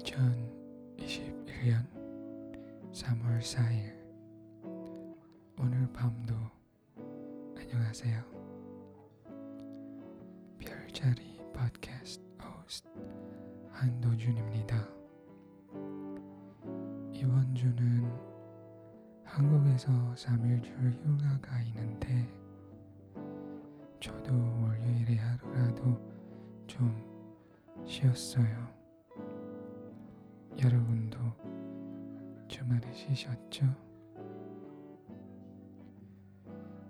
2021년 3월 4일 오늘 밤도 안녕하세요. 별자리 팟캐스트 호스트 한도준입니다. 이번 주는 한국에서 3일줄 휴가가 있는데 저도 월요일에 하루라도 좀 쉬었어요. 여러분도 주말에 쉬셨죠?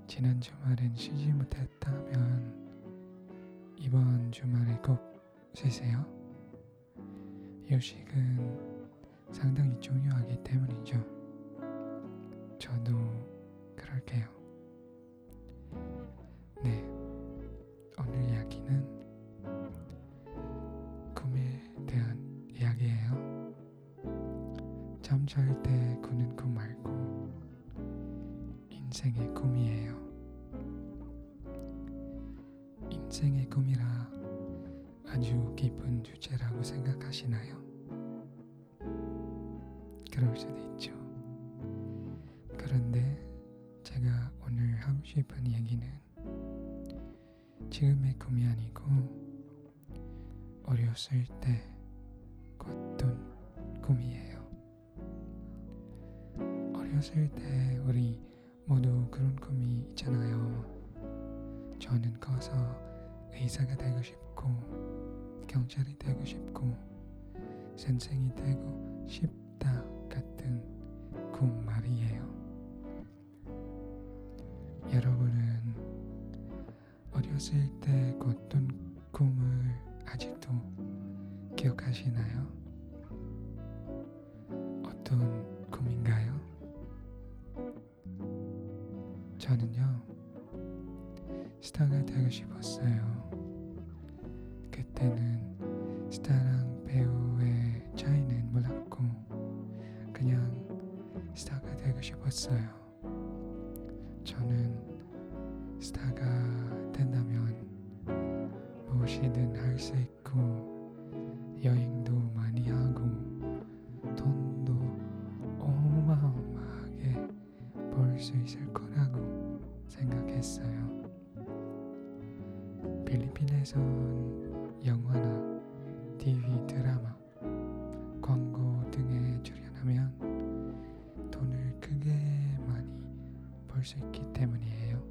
지난 주말엔 쉬지 못했다면 이번 주말에 꼭 쉬세요. 휴식은 상당히 중요하기 때문이죠. 저도 그럴게요. 네, 오늘 이야기는 때 꾸는 꿈 말고 인생의 꿈이에요. 인생의 꿈이라 아주 깊은 주제라고 생각하시나요? 그럴 수도 있죠. 그런데 제가 오늘 하고 싶은 얘기는 지금의 꿈이 아니고 어렸을 때 꿨던 꿈이에요. 어렸을 때 우리 모두 그런 꿈이 있잖아요. 저는 커서 의사가 되고 싶고 경찰이 되고 싶고 선생이 되고 싶다 같은 꿈 말이에요. 여러분은 어렸을 때 꿨던 꿈을 아직도 기억하시나요? 저는요, 스타가 되고 싶었어요. 그때는 스타랑 배우의 차이는 몰랐고, 그냥 스타가 되고 싶었어요. 저는 스타가 된다면 무엇이든 할 수 있고, 여행도 많이 하고, 돈도 어마어마하게 벌 수 있을 생각 했어요. 필리핀에선 영화나 TV 드라마, 광고 등에 출연하면 돈을 크게 많이 벌 수 있기 때문이에요.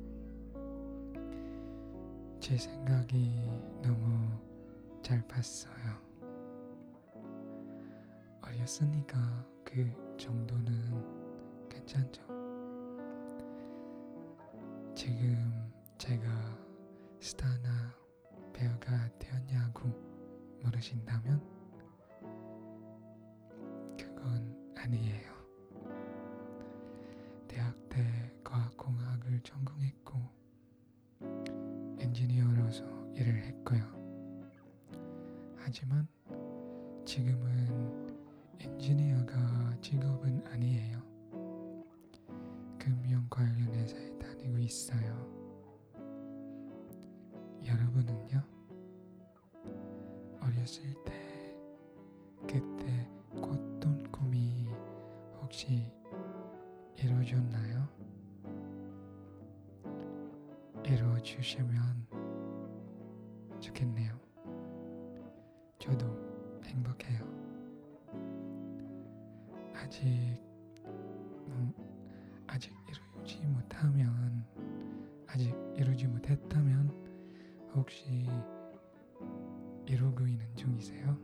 제 생각이 너무 잘 봤어요. 어렸으니까 그 정도는 괜찮죠. 지금 제가 스타나 배우가 되었냐고 물으신다면 그건 아니에요. 대학 때 과학공학을 전공했고 엔지니어로서 일을 했고요. 하지만 지금은 있어요. 여러분은요? 어렸을 때 그때 꿨던 꿈이 혹시 이루어졌나요? 이루어주시면 좋겠네요. 저도 행복해요. 아직 음, 아직 이루지 못하면 이루지 못했다면 혹시 이루고 있는 중이세요?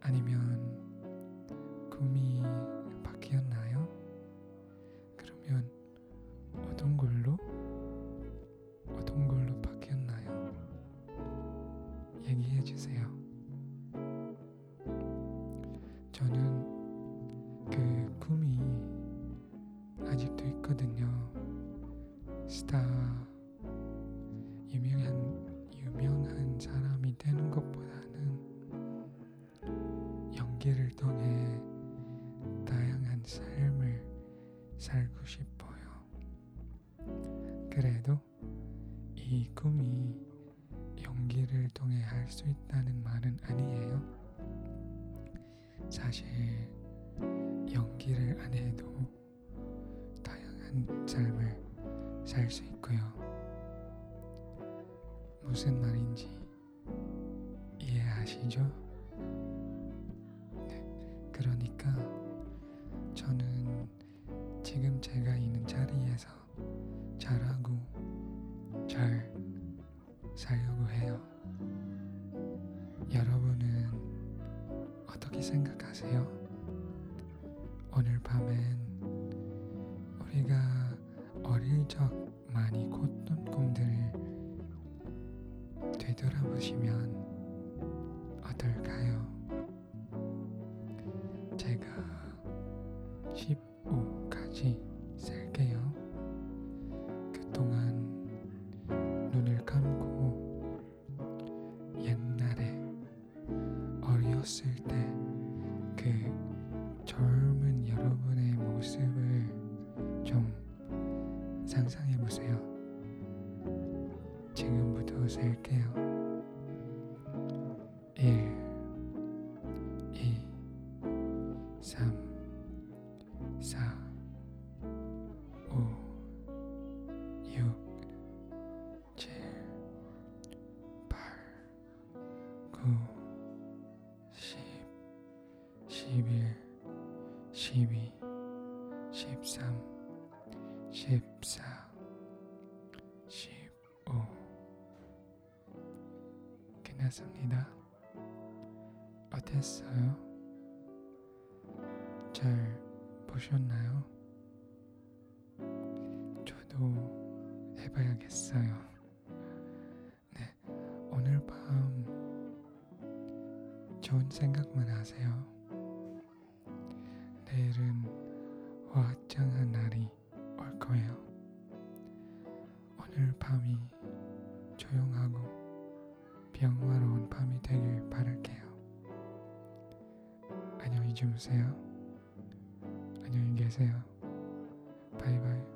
아니면 꿈이 스타 유명한 유명한 사람이 되는 것보다는 연기를 통해 다양한 삶을 살고 싶어요. 그래도 이 꿈이 연기를 통해 할 수 있다는 말은 아니에요. 사실 연기를 안 해도 다양한 삶을 살 수 있고요. 무슨 말인지 이해하시죠? 네, 그러니까 저는 지금 제가 있는 자리에서 잘하고 잘 살려고 해요. 여러분은 어떻게 생각하세요? 오늘 밤엔 적 많이 꿨던 꿈들을 되돌아보시면 어떨까요? 제가 15까지 셀게요. 그동안 눈을 감고 옛날에 어렸을 때그젊 10, 11, 12, 13, 14, 15 끝났습니다. 어땠어요? 잘 보셨나요? 저도 해봐야겠어요. 네, 오늘 밤 좋은 생각만 하세요. 내일은 화창한 날이 올 거예요. 오늘 밤이 조용하고 평화로운 밤이 되길 바랄게요. 안녕히 주무세요. 안녕히 계세요. 바이바이.